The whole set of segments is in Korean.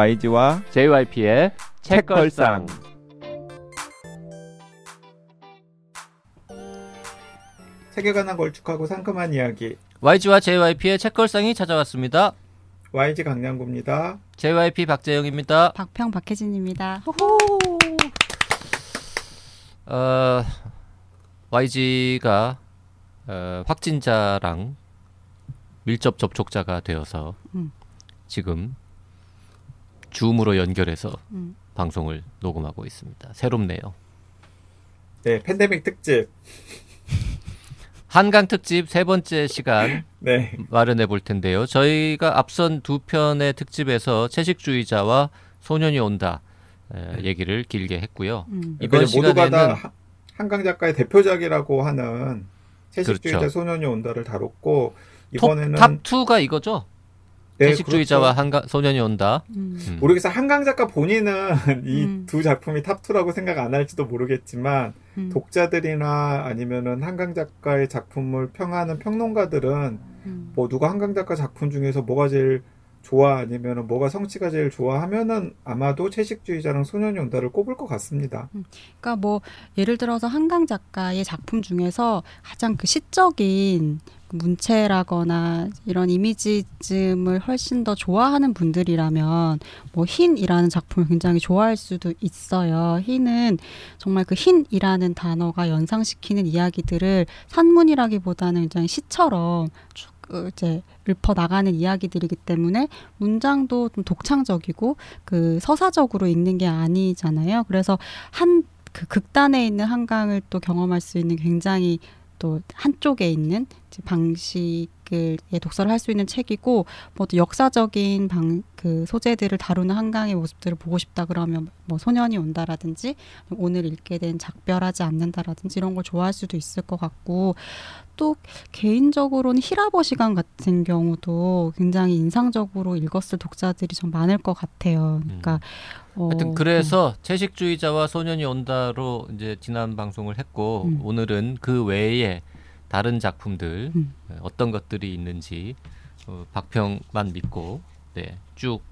YG와 JYP의 책걸상. 책에 관한 걸쭉하고 상큼한 이야기. YG와 JYP의 책걸상이 찾아왔습니다. YG 강량구입니다. JYP 박재영입니다. 박평 박혜진입니다. 어, YG가 어, 확진자랑 밀접 접촉자가 되어서 음. 지금 줌으로 연결해서 음. 방송을 녹음하고 있습니다. 새롭네요. 네, 팬데믹 특집. 한강 특집 세 번째 시간 네. 마련해 볼 텐데요. 저희가 앞선 두 편의 특집에서 채식주의자와 소년이 온다 에, 얘기를 길게 했고요. 음. 이번 모두가 시간에는 다 하- 한강 작가의 대표작이라고 하는 채식주의자 그렇죠. 소년이 온다를 다뤘고 톱, 이번에는 탑 2가 이거죠. 네, 채식주의자와 그렇죠. 한강 소년이 온다. 음. 음. 모르겠어 한강 작가 본인은 이 음. 두 작품이 탑2라고 생각 안 할지도 모르겠지만 음. 독자들이나 아니면은 한강 작가의 작품을 평하는 평론가들은 음. 뭐 누가 한강 작가 작품 중에서 뭐가 제일 좋아 아니면은 뭐가 성취가 제일 좋아 하면은 아마도 채식주의자랑 소년이 온다를 꼽을 것 같습니다. 그러니까 뭐 예를 들어서 한강 작가의 작품 중에서 가장 그 시적인 문체라거나 이런 이미지즘을 훨씬 더 좋아하는 분들이라면 뭐 흰이라는 작품을 굉장히 좋아할 수도 있어요. 흰은 정말 그 흰이라는 단어가 연상시키는 이야기들을 산문이라기보다는 굉장히 시처럼 쭉그 이제 읊어 나가는 이야기들이기 때문에 문장도 좀 독창적이고 그 서사적으로 읽는 게 아니잖아요. 그래서 한 그 극단에 있는 한강을 또 경험할 수 있는 굉장히 또 한쪽에 있는 방식을 의 독서를 할 수 있는 책이고 뭐또 역사적인 방 그 소재들을 다루는 한강의 모습들을 보고 싶다 그러면 뭐 소년이 온다라든지 오늘 읽게 된 작별하지 않는다라든지 이런 걸 좋아할 수도 있을 것 같고 또 개인적으로는 히라버 시간 같은 경우도 굉장히 인상적으로 읽었을 독자들이 좀 많을 것 같아요. 그러니까 어, 하여튼 그래서 채식주의자와 소년이 온다로 이제 지난 방송을 했고 음. 오늘은 그 외에 다른 작품들 음. 에, 어떤 것들이 있는지 어, 박평만 믿고 네, 쭉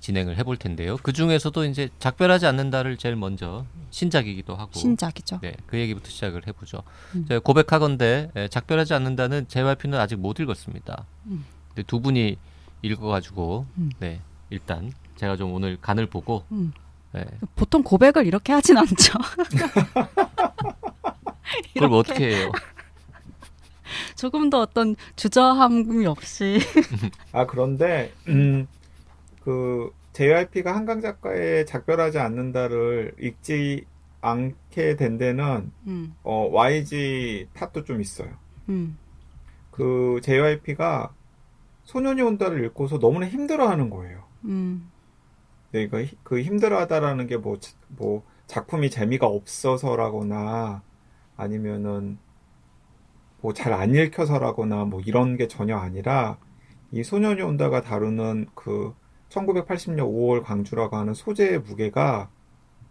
진행을 해볼 텐데요. 그 중에서도 이제 작별하지 않는다를 제일 먼저 신작이기도 하고 신작이죠. 네, 그 얘기부터 시작을 해보죠. 음. 제가 고백하건대 에, 작별하지 않는다는 JYP는 아직 못 읽었습니다. 음. 근데 두 분이 읽어가지고 음. 네, 일단 제가 좀 오늘 간을 보고 음. 네, 보통 고백을 이렇게 하진 않죠. 그걸 뭐 어떻게 해요? 조금 더 어떤 주저함이 없이 아 그런데 음, 그 JYP가 한강 작가의 작별하지 않는다를 읽지 않게 된 데는 음, 어, YG 탓도 좀 있어요. 음, 그 JYP가 소년이 온다를 읽고서 너무나 힘들어하는 거예요. 음, 네, 그, 히- 그 힘들어하다라는 게 뭐, 뭐, 작품이 재미가 없어서라거나, 아니면은, 뭐, 잘 안 읽혀서라거나, 뭐, 이런 게 전혀 아니라, 이 소년이 온다가 다루는 그, 1980년 5월 광주라고 하는 소재의 무게가,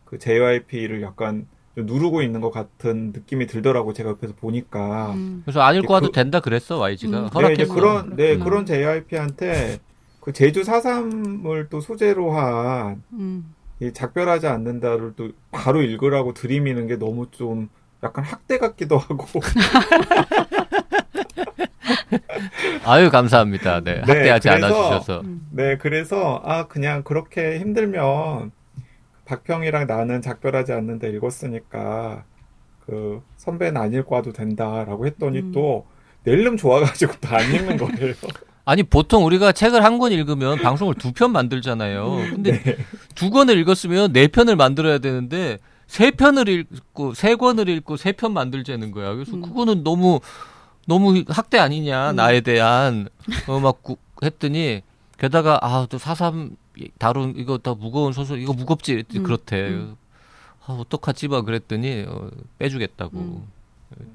그 JYP를 약간 좀 누르고 있는 것 같은 느낌이 들더라고, 제가 옆에서 보니까. 음. 그래서 안 읽고 와도 그- 된다 그랬어 YG가 음. 네, 허락했어. 이제 그런, 네, 그렇구나. 그런 JYP한테 그 제주 4.3을 또 소재로 한, 음. 이 작별하지 않는다를 또 바로 읽으라고 들이미는 게 너무 좀 약간 학대 같기도 하고 아유 감사합니다. 네, 네, 학대하지 그래서- 않아주셔서 음. 네 그래서 아 그냥 그렇게 힘들면 박평이랑 나는 작별하지 않는다 읽었으니까 그 선배는 안 읽고 와도 된다라고 했더니 음. 또 낼름 좋아가지고 또 안 읽는 거예요. 아니 보통 우리가 책을 한 권 읽으면 방송을 두 편 만들잖아요. 근데 네. 두 권을 읽었으면 네 편을 만들어야 되는데 세 편을 읽고 세 권을 읽고 세 편 만들자는 거야. 그래서 음. 그거는 너무 너무 학대 아니냐 음. 나에 대한 어막 했더니 게다가 아또 사삼 다룬 이거 더 무거운 소설 이거 무겁지 음. 그렇대. 음. 아, 어떡하지 봐 그랬더니 어, 빼주겠다고 음.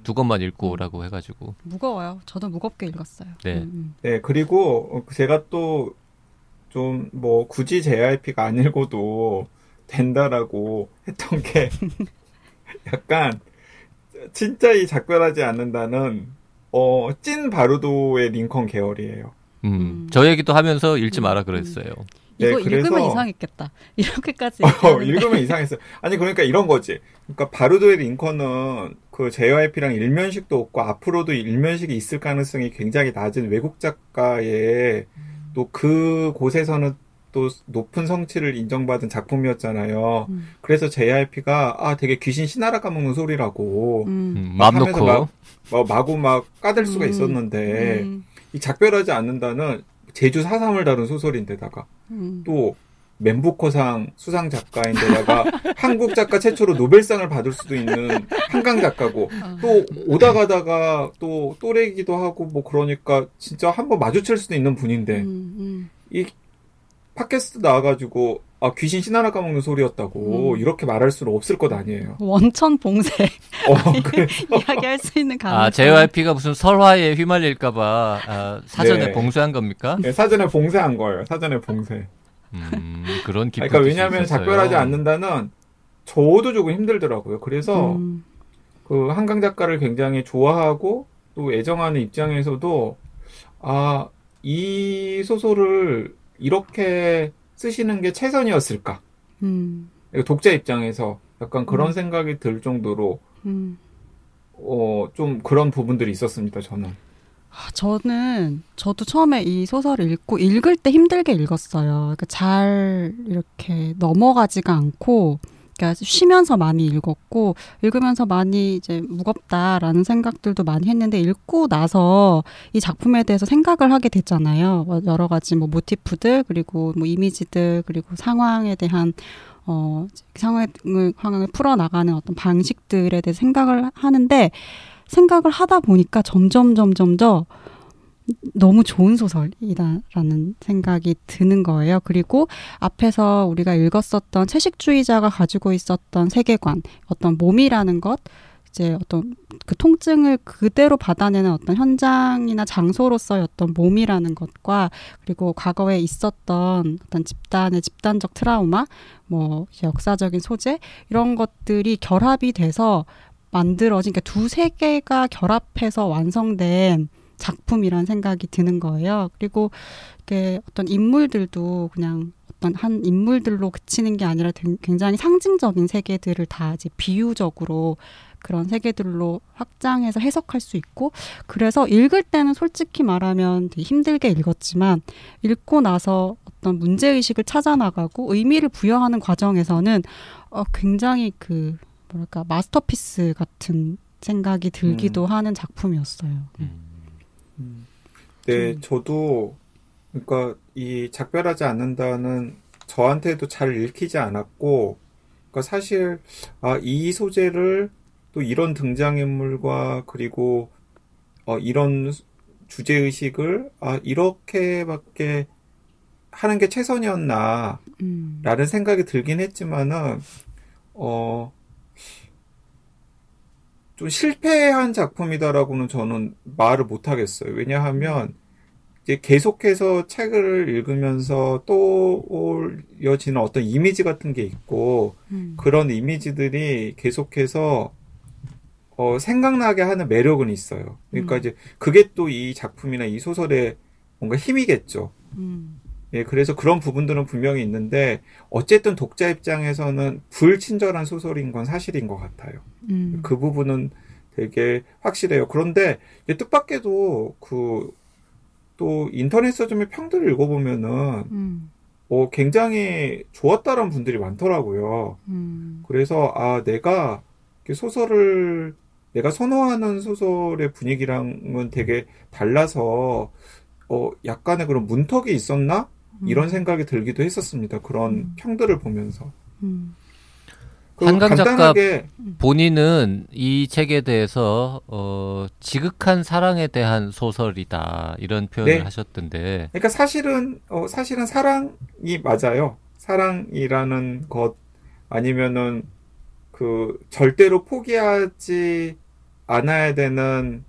두 권만 읽고 오라고 해가지고 무거워요. 저도 무겁게 읽었어요. 네. 음, 네, 그리고 제가 또 좀 뭐 굳이 JYP가 안 읽어도 된다라고 했던 게 약간 진짜 이 작별하지 않는다는 어, 찐 바루도의 링컨 계열이에요. 음, 음. 저 얘기도 하면서 읽지 음, 마라 음. 그랬어요. 네, 이거 그래서- 읽으면 이상했겠다. 이렇게까지 어. 읽으면 이상했어. 아니 그러니까 이런 거지. 그러니까 바르도의 링컨은 그 JYP랑 일면식도 없고 앞으로도 일면식이 있을 가능성이 굉장히 낮은 외국 작가의 또 그 곳에서는 또 높은 성취를 인정받은 작품이었잖아요. 음. 그래서 JYP가 아 되게 귀신 신하라 까먹는 소리라고 음. 음, 마음 하면서 놓고 막- 뭐 마구 막 까댈 수가 음. 있었는데 음. 이 작별하지 않는다는 제주 사삼을 다룬 소설인데다가 음. 또 멘부커상 수상 작가인데다가 한국 작가 최초로 노벨상을 받을 수도 있는 한강 작가고 아. 또 오다 가다가 또 또래기도 하고 뭐 그러니까 진짜 한번 마주칠 수도 있는 분인데 음, 음. 이 팟캐스트 나와가지고 아 귀신 신하나 까먹는 소리였다고 음. 이렇게 말할 수는 없을 것 아니에요. 원천 봉쇄 어, 그래. 이야기할 수 있는 가능. 아 JYP가 무슨 설화에 휘말릴까봐 아, 사전에 네. 봉쇄한 겁니까? 네, 사전에 봉쇄한 거예요. 사전에 봉쇄. 음, 그런 깊은 그러니까 왜냐하면. 작별하지 않는다는 저도 조금 힘들더라고요. 그래서 음. 그 한강 작가를 굉장히 좋아하고 또 애정하는 입장에서도 아, 이 소설을 이렇게 쓰시는 게 최선이었을까? 음. 독자 입장에서 약간 그런 음. 생각이 들 정도로 음. 어, 좀 그런 부분들이 있었습니다, 저는. 아, 저는 저도 처음에 이 소설을 읽고 읽을 때 힘들게 읽었어요. 그러니까 잘 이렇게 넘어가지가 않고 그러니까 쉬면서 많이 읽었고 읽으면서 많이 이제 무겁다라는 생각들도 많이 했는데 읽고 나서 이 작품에 대해서 생각을 하게 됐잖아요. 뭐 여러 가지 뭐 모티프들 그리고 뭐 이미지들 그리고 상황에 대한 어 상황을 상황을 풀어 나가는 어떤 방식들에 대해 생각을 하는데 생각을 하다 보니까 점점 점점 더 너무 좋은 소설이다라는 생각이 드는 거예요. 그리고 앞에서 우리가 읽었었던 채식주의자가 가지고 있었던 세계관, 어떤 몸이라는 것, 이제 어떤 그 통증을 그대로 받아내는 어떤 현장이나 장소로서의 어떤 몸이라는 것과 그리고 과거에 있었던 어떤 집단의 집단적 트라우마, 뭐 역사적인 소재 이런 것들이 결합이 돼서 만들어진 그러니까 두 세계가 결합해서 완성된 작품이란 생각이 드는 거예요. 그리고 이게 어떤 인물들도 그냥 어떤 한 인물들로 그치는 게 아니라 된- 굉장히 상징적인 세계들을 다 이제 비유적으로 그런 세계들로 확장해서 해석할 수 있고 그래서 읽을 때는 솔직히 말하면 되게 힘들게 읽었지만 읽고 나서 어떤 문제 의식을 찾아 나가고 의미를 부여하는 과정에서는 어, 굉장히 그 뭐랄까 마스터피스 같은 생각이 들기도 하는 작품이었어요. 음. 네, 좀- 저도 그러니까 이 작별하지 않는다는 저한테도 잘 읽히지 않았고, 그러니까 사실 아, 이 소재를 또 이런 등장인물과 그리고 어, 이런 주제 의식을 아 이렇게밖에 하는 게 최선이었나라는 음. 생각이 들긴 했지만은 어. 좀 실패한 작품이다라고는 저는 말을 못 하겠어요. 왜냐하면 이제 계속해서 책을 읽으면서 떠올려지는 어떤 이미지 같은 게 있고 음. 그런 이미지들이 계속해서 어, 생각나게 하는 매력은 있어요. 그러니까 음. 이제 그게 또 이 작품이나 이 소설의 뭔가 힘이겠죠. 음. 예, 그래서 그런 부분들은 분명히 있는데 어쨌든 독자 입장에서는 불친절한 소설인 건 사실인 것 같아요. 음. 그 부분은 되게 확실해요. 그런데 뜻밖에도 그 또 인터넷 서점의 평들을 읽어보면은 음. 어, 굉장히 좋았다는 분들이 많더라고요. 음. 그래서 아 내가 소설을 내가 선호하는 소설의 분위기랑은 되게 달라서 어 약간의 그런 문턱이 있었나 이런 생각이 들기도 했었습니다. 그런 음. 평들을 보면서 음. 그 한강 작가 본인은 이 책에 대해서 어, 지극한 사랑에 대한 소설이다 이런 표현을 네. 하셨던데 그러니까 사실은 어 사실은 사랑이 맞아요. 사랑이라는 것 아니면은 그 절대로 포기하지 않아야 되는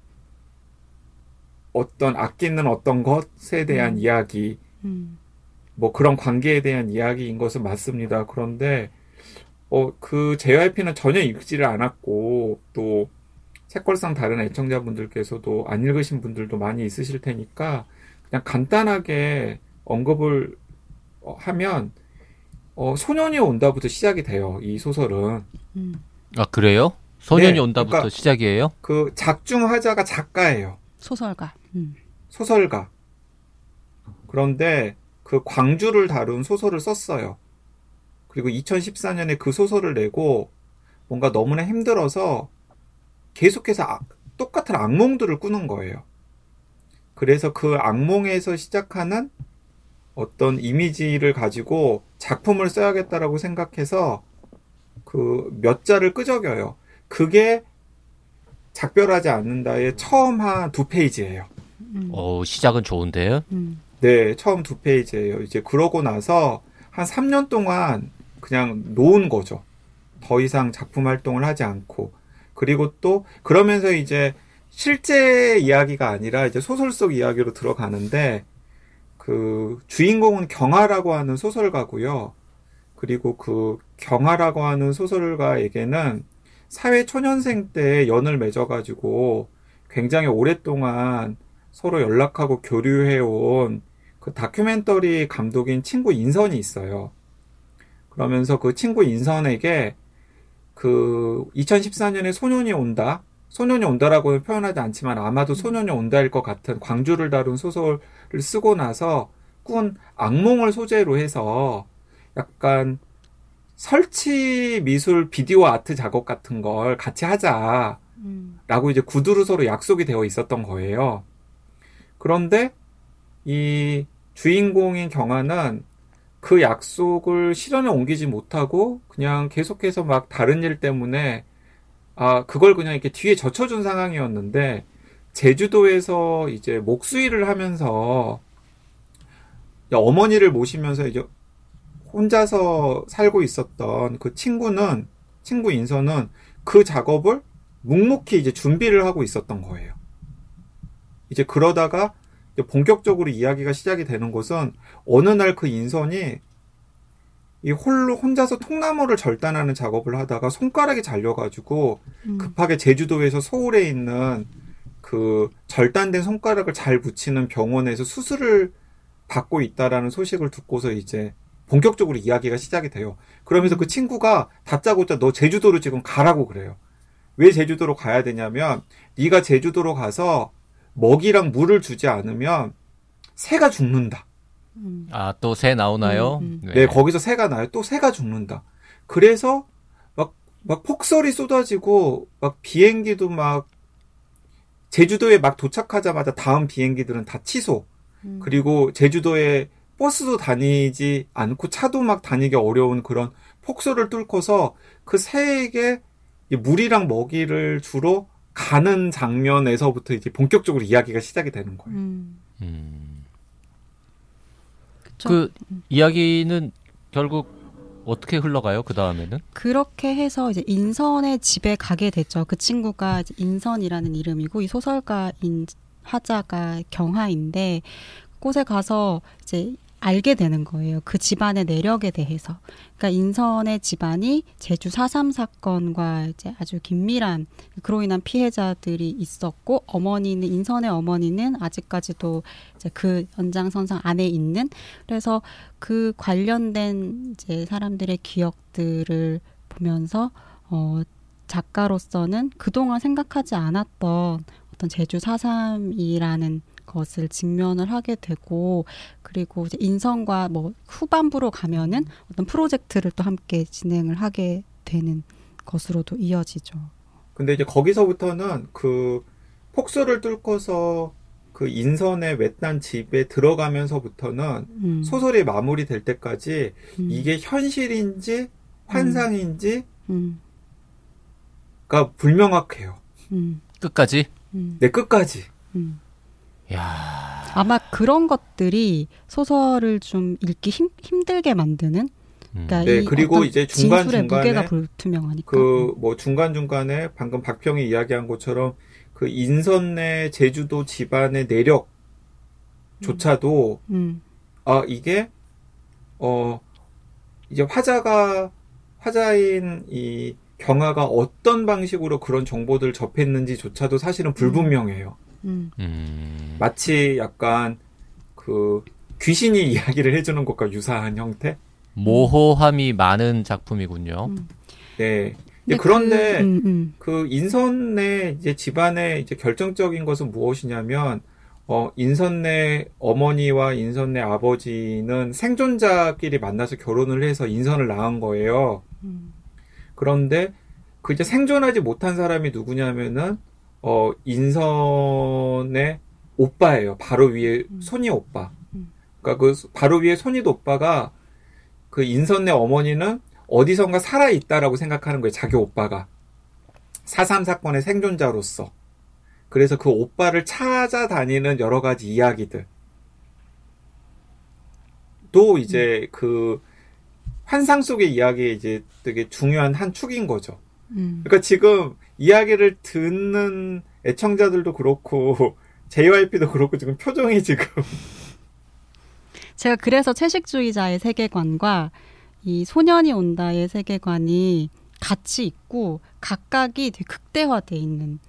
어떤 아끼는 어떤 것에 대한 음. 이야기 음. 뭐 그런 관계에 대한 이야기인 것은 맞습니다. 그런데 어 그 JYP는 전혀 읽지를 않았고 또 책걸상 다른 애청자분들께서도 안 읽으신 분들도 많이 있으실 테니까 그냥 간단하게 언급을 어, 하면 어, 소년이 온다부터 시작이 돼요. 이 소설은 음. 아 그래요? 소년이 네, 온다부터 그러니까- 시작이에요? 그 작중 화자가 작가예요. 소설가. 음. 소설가. 그런데 그 광주를 다룬 소설을 썼어요. 그리고 2014년에 그 소설을 내고 뭔가 너무나 힘들어서 계속해서 아- 똑같은 악몽들을 꾸는 거예요. 그래서 그 악몽에서 시작하는 어떤 이미지를 가지고 작품을 써야겠다라고 생각해서 그 몇 자를 끄적여요. 그게 작별하지 않는다의 처음 한 두 페이지예요. 음. 어 시작은 좋은데요. 음. 네, 처음 두 페이지예요. 이제 그러고 나서 한 3년 동안 그냥 놓은 거죠. 더 이상 작품 활동을 하지 않고. 그리고 또 그러면서 이제 실제 이야기가 아니라 이제 소설 속 이야기로 들어가는데 그 주인공은 경아라고 하는 소설가고요. 그리고 그 경아라고 하는 소설가에게는 사회 초년생 때 연을 맺어가지고 굉장히 오랫동안 서로 연락하고 교류해온 그 다큐멘터리 감독인 친구 인선이 있어요. 그러면서 그 친구 인선에게 그 2014년에 소년이 온다. 소년이 온다라고는 표현하지 않지만 아마도 소년이 온다일 것 같은 광주를 다룬 소설을 쓰고 나서 꾼 악몽을 소재로 해서 약간 설치 미술 비디오 아트 작업 같은 걸 같이 하자. 음. 라고 이제 구두로 서로 약속이 되어 있었던 거예요. 그런데 이 주인공인 경아는 그 약속을 실현에 옮기지 못하고 그냥 계속해서 막 다른 일 때문에 아, 그걸 그냥 이렇게 뒤에 젖혀준 상황이었는데 제주도에서 이제 목수일을 하면서 어머니를 모시면서 이제 혼자서 살고 있었던 그 친구는 친구 인선은 그 작업을 묵묵히 이제 준비를 하고 있었던 거예요. 이제 그러다가 이제 본격적으로 이야기가 시작이 되는 것은 어느 날 그 인선이 이 홀로 혼자서 통나무를 절단하는 작업을 하다가 손가락이 잘려가지고 음. 급하게 제주도에서 서울에 있는 그 절단된 손가락을 잘 붙이는 병원에서 수술을 받고 있다라는 소식을 듣고서 이제 본격적으로 이야기가 시작이 돼요. 그러면서 그 친구가 다짜고짜 너 제주도로 지금 가라고 그래요. 왜 제주도로 가야 되냐면 네가 제주도로 가서 먹이랑 물을 주지 않으면 새가 죽는다. 음. 아또 새 나오나요? 음, 네, 거기서 새가 나요. 또 새가 죽는다. 그래서 막, 막 폭설이 쏟아지고 막 비행기도 막 제주도에 막 도착하자마자 다음 비행기들은 다 취소. 음. 그리고 제주도에 버스도 다니지 않고 차도 막 다니기 어려운 그런 폭설을 뚫고서 그 새에게 이 물이랑 먹이를 주러 가는 장면에서부터 이제 본격적으로 이야기가 시작이 되는 거예요. 음. 음. 그 이야기는 결국 어떻게 흘러가요? 그 다음에는? 그렇게 해서 이제 인선의 집에 가게 됐죠. 그 친구가 인선이라는 이름이고 이 소설가인 화자가 경하인데 곳에 가서 이제 알게 되는 거예요. 그 집안의 내력에 대해서. 그러니까 인선의 집안이 제주 4.3 사건과 이제 아주 긴밀한 그로 인한 피해자들이 있었고 어머니는 인선의 어머니는 아직까지도 이제 그 연장선상 안에 있는 그래서 그 관련된 이제 사람들의 기억들을 보면서 어 작가로서는 그동안 생각하지 않았던 어떤 제주 4.3이라는 것을 직면을 하게 되고 그리고 이제 인성과 뭐 후반부로 가면은 어떤 프로젝트를 또 함께 진행을 하게 되는 것으로도 이어지죠. 근데 이제 거기서부터는 그 폭설을 뚫고서 그 인선의 외딴 집에 들어가면서부터는 음, 소설이 마무리될 때까지 음, 이게 현실인지 환상인지가 음, 불명확해요. 음, 끝까지? 음, 네, 끝까지. 음. 야. 아마 그런 것들이 소설을 좀 읽기 힘, 힘들게 만드는? 음. 그러니까 네, 이 그리고 이제 중간 중간에 무게가 불투명하니까. 그뭐 중간 중간에 방금 박평이 이야기한 것처럼 그 인선 내 제주도 집안의 내력조차도 음, 아 이게 어 이제 화자가 화자인 이 경아가 어떤 방식으로 그런 정보들을 접했는지조차도 사실은 불분명해요. 음, 음. 마치 약간 그 귀신이 이야기를 해주는 것과 유사한 형태? 모호함이 많은 작품이군요. 음. 네. 근데 그런데 그, 음, 음. 그 인선의 이제 집안의 이제 결정적인 것은 무엇이냐면 어 인선의 어머니와 인선의 아버지는 생존자끼리 만나서 결혼을 해서 인선을 낳은 거예요. 음. 그런데 그 이제 생존하지 못한 사람이 누구냐면은 어 인선의 오빠예요. 바로 위에 음. 손이 오빠. 음. 그러니까 그 바로 위에 손이도 오빠가 그 인선의 어머니는 어디선가 살아 있다라고 생각하는 거예요. 자기 오빠가 사삼 사건의 생존자로서. 그래서 그 오빠를 찾아다니는 여러 가지 이야기들. 또 이제 그 환상 속의 이야기에 이제 되게 중요한 한 축인 거죠. 음. 그러니까 지금 이야기를 듣는 애청자들도 그렇고 JYP도 그렇고 지금 표정이 지금. 제가 그래서 채식주의자의 세계관과 이 소년이 온다의 세계관이 같이 있고 각각이 되게 극대화돼 있는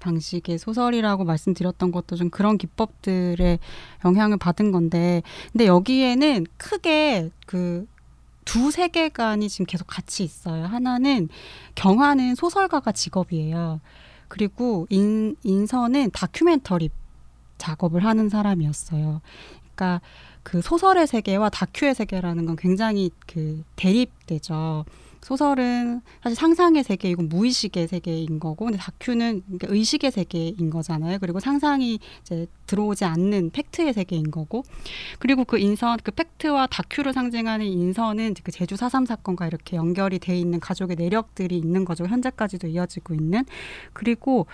방식의 소설이라고 말씀드렸던 것도 좀 그런 기법들의 영향을 받은 건데 근데 여기에는 크게 그 두 세계관이 지금 계속 같이 있어요. 하나는 경화는 소설가가 직업이에요. 그리고 인, 인선은 다큐멘터리 작업을 하는 사람이었어요. 그러니까 그 소설의 세계와 다큐의 세계라는 건 굉장히 그 대립되죠. 소설은 사실 상상의 세계이고 무의식의 세계인 거고, 근데 다큐는 그러니까 의식의 세계인 거잖아요. 그리고 상상이 이제 들어오지 않는 팩트의 세계인 거고, 그리고 그 인선, 그 팩트와 다큐를 상징하는 인선은 그 제주 4.3 사건과 이렇게 연결이 돼 있는 가족의 내력들이 있는 거죠. 현재까지도 이어지고 있는. 그리고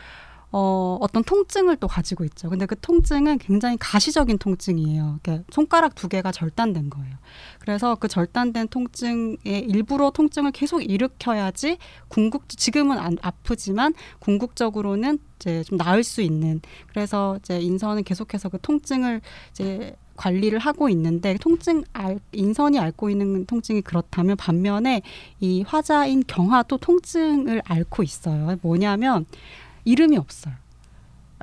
어, 어떤 통증을 또 가지고 있죠. 근데 그 통증은 굉장히 가시적인 통증이에요. 그러니까 손가락 두 개가 절단된 거예요. 그래서 그 절단된 통증에 일부러 통증을 계속 일으켜야지 궁극 지금은 안, 아프지만 궁극적으로는 이제 좀 나을 수 있는. 그래서 이제 인선은 계속해서 그 통증을 이제 관리를 하고 있는데 통증 알, 인선이 앓고 있는 통증이 그렇다면 반면에 이 화자인 경화도 통증을 앓고 있어요. 뭐냐면 이름이 없어요.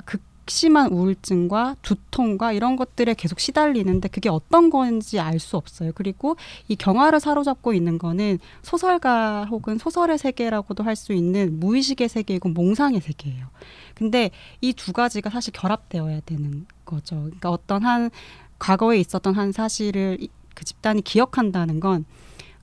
극심한 우울증과 두통과 이런 것들에 계속 시달리는데 그게 어떤 건지 알 수 없어요. 그리고 이 경화를 사로잡고 있는 거는 소설가 혹은 소설의 세계라고도 할 수 있는 무의식의 세계이고 몽상의 세계예요. 근데 이 두 가지가 사실 결합되어야 되는 거죠. 그러니까 어떤 한 과거에 있었던 한 사실을 이- 그 집단이 기억한다는 건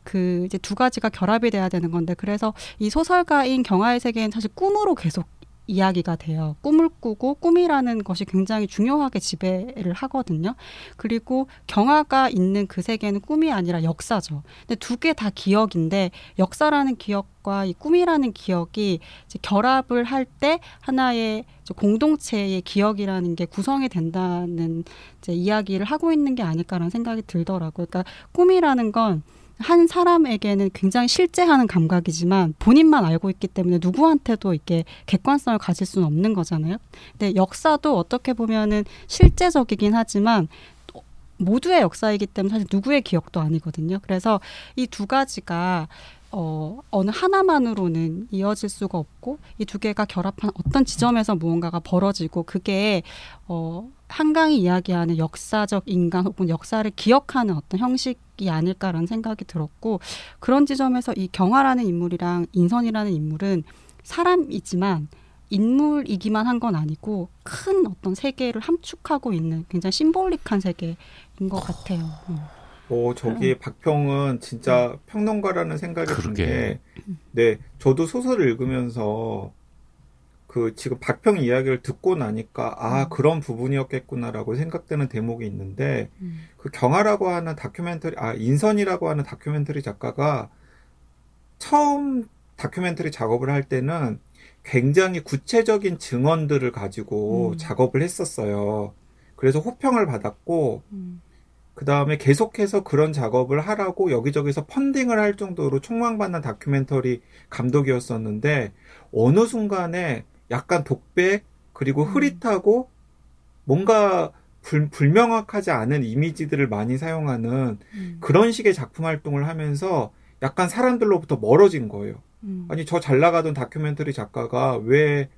그 이제 두 가지가 결합이 돼야 되는 건데 그래서 이 소설가인 경화의 세계는 사실 꿈으로 계속 이야기가 돼요. 꿈을 꾸고 꿈이라는 것이 굉장히 중요하게 지배를 하거든요. 그리고 경화가 있는 그 세계는 꿈이 아니라 역사죠. 근데 두 개 다 기억인데 역사라는 기억과 이 꿈이라는 기억이 결합을 할 때 하나의 공동체의 기억이라는 게 구성이 된다는 이야기를 하고 있는 게 아닐까라는 생각이 들더라고요. 그러니까 꿈이라는 건 한 사람에게는 굉장히 실제하는 감각이지만 본인만 알고 있기 때문에 누구한테도 이렇게 객관성을 가질 수는 없는 거잖아요. 근데 역사도 어떻게 보면은 실제적이긴 하지만 모두의 역사이기 때문에 사실 누구의 기억도 아니거든요. 그래서 이 두 가지가 어, 어느 하나만으로는 이어질 수가 없고 이 두 개가 결합한 어떤 지점에서 무언가가 벌어지고 그게 어, 한강이 이야기하는 역사적 인간 혹은 역사를 기억하는 어떤 형식 이 아닐까라는 생각이 들었고 그런 지점에서 이 경화라는 인물이랑 인선이라는 인물은 사람이지만 인물이기만 한 건 아니고 큰 어떤 세계를 함축하고 있는 굉장히 심볼릭한 세계인 것 같아요. 음. 어, 저기 박평은 진짜 평론가라는 생각이 든 그러게. 게, 네, 저도 소설을 읽으면서 그 지금 박평 이야기를 듣고 나니까 아, 음. 그런 부분이었겠구나라고 생각되는 대목이 있는데 음. 그 경아라고 하는 다큐멘터리, 아, 인선이라고 하는 다큐멘터리 작가가 처음 다큐멘터리 작업을 할 때는 굉장히 구체적인 증언들을 가지고 음. 작업을 했었어요. 그래서 호평을 받았고, 음. 그 다음에 계속해서 그런 작업을 하라고 여기저기서 펀딩을 할 정도로 촉망받는 다큐멘터리 감독이었었는데, 어느 순간에 약간 독백, 그리고 음. 흐릿하고, 뭔가 불, 불명확하지 않은 이미지들을 많이 사용하는 음. 그런 식의 작품 활동을 하면서 약간 사람들로부터 멀어진 거예요. 음. 아니, 저 잘 나가던 다큐멘터리 작가가 왜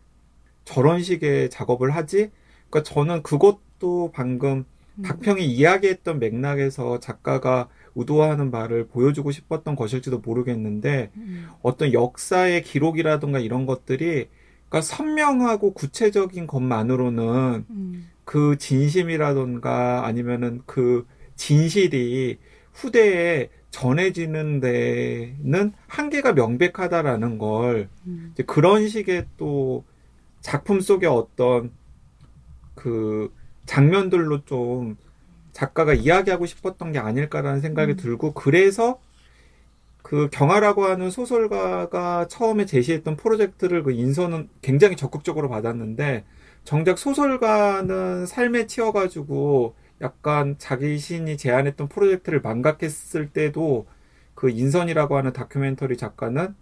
저런 식의 작업을 하지? 그러니까 저는 그것도 방금 박평이 이야기했던 맥락에서 작가가 의도하는 바를 보여주고 싶었던 것일지도 모르겠는데 음. 어떤 역사의 기록이라든가 이런 것들이 그러니까 선명하고 구체적인 것만으로는 음. 그 진심이라든가 아니면은 그 진실이 후대에 전해지는 데는 한계가 명백하다라는 걸 음. 이제 그런 식의 또 작품 속의 어떤 그 장면들로 좀 작가가 이야기하고 싶었던 게 아닐까라는 생각이 음. 들고 그래서 그 경아라고 하는 소설가가 처음에 제시했던 프로젝트를 그 인선은 굉장히 적극적으로 받았는데 정작 소설가는 삶에 치여가지고 약간 자기 신이 제안했던 프로젝트를 망각했을 때도 그 인선이라고 하는 다큐멘터리 작가는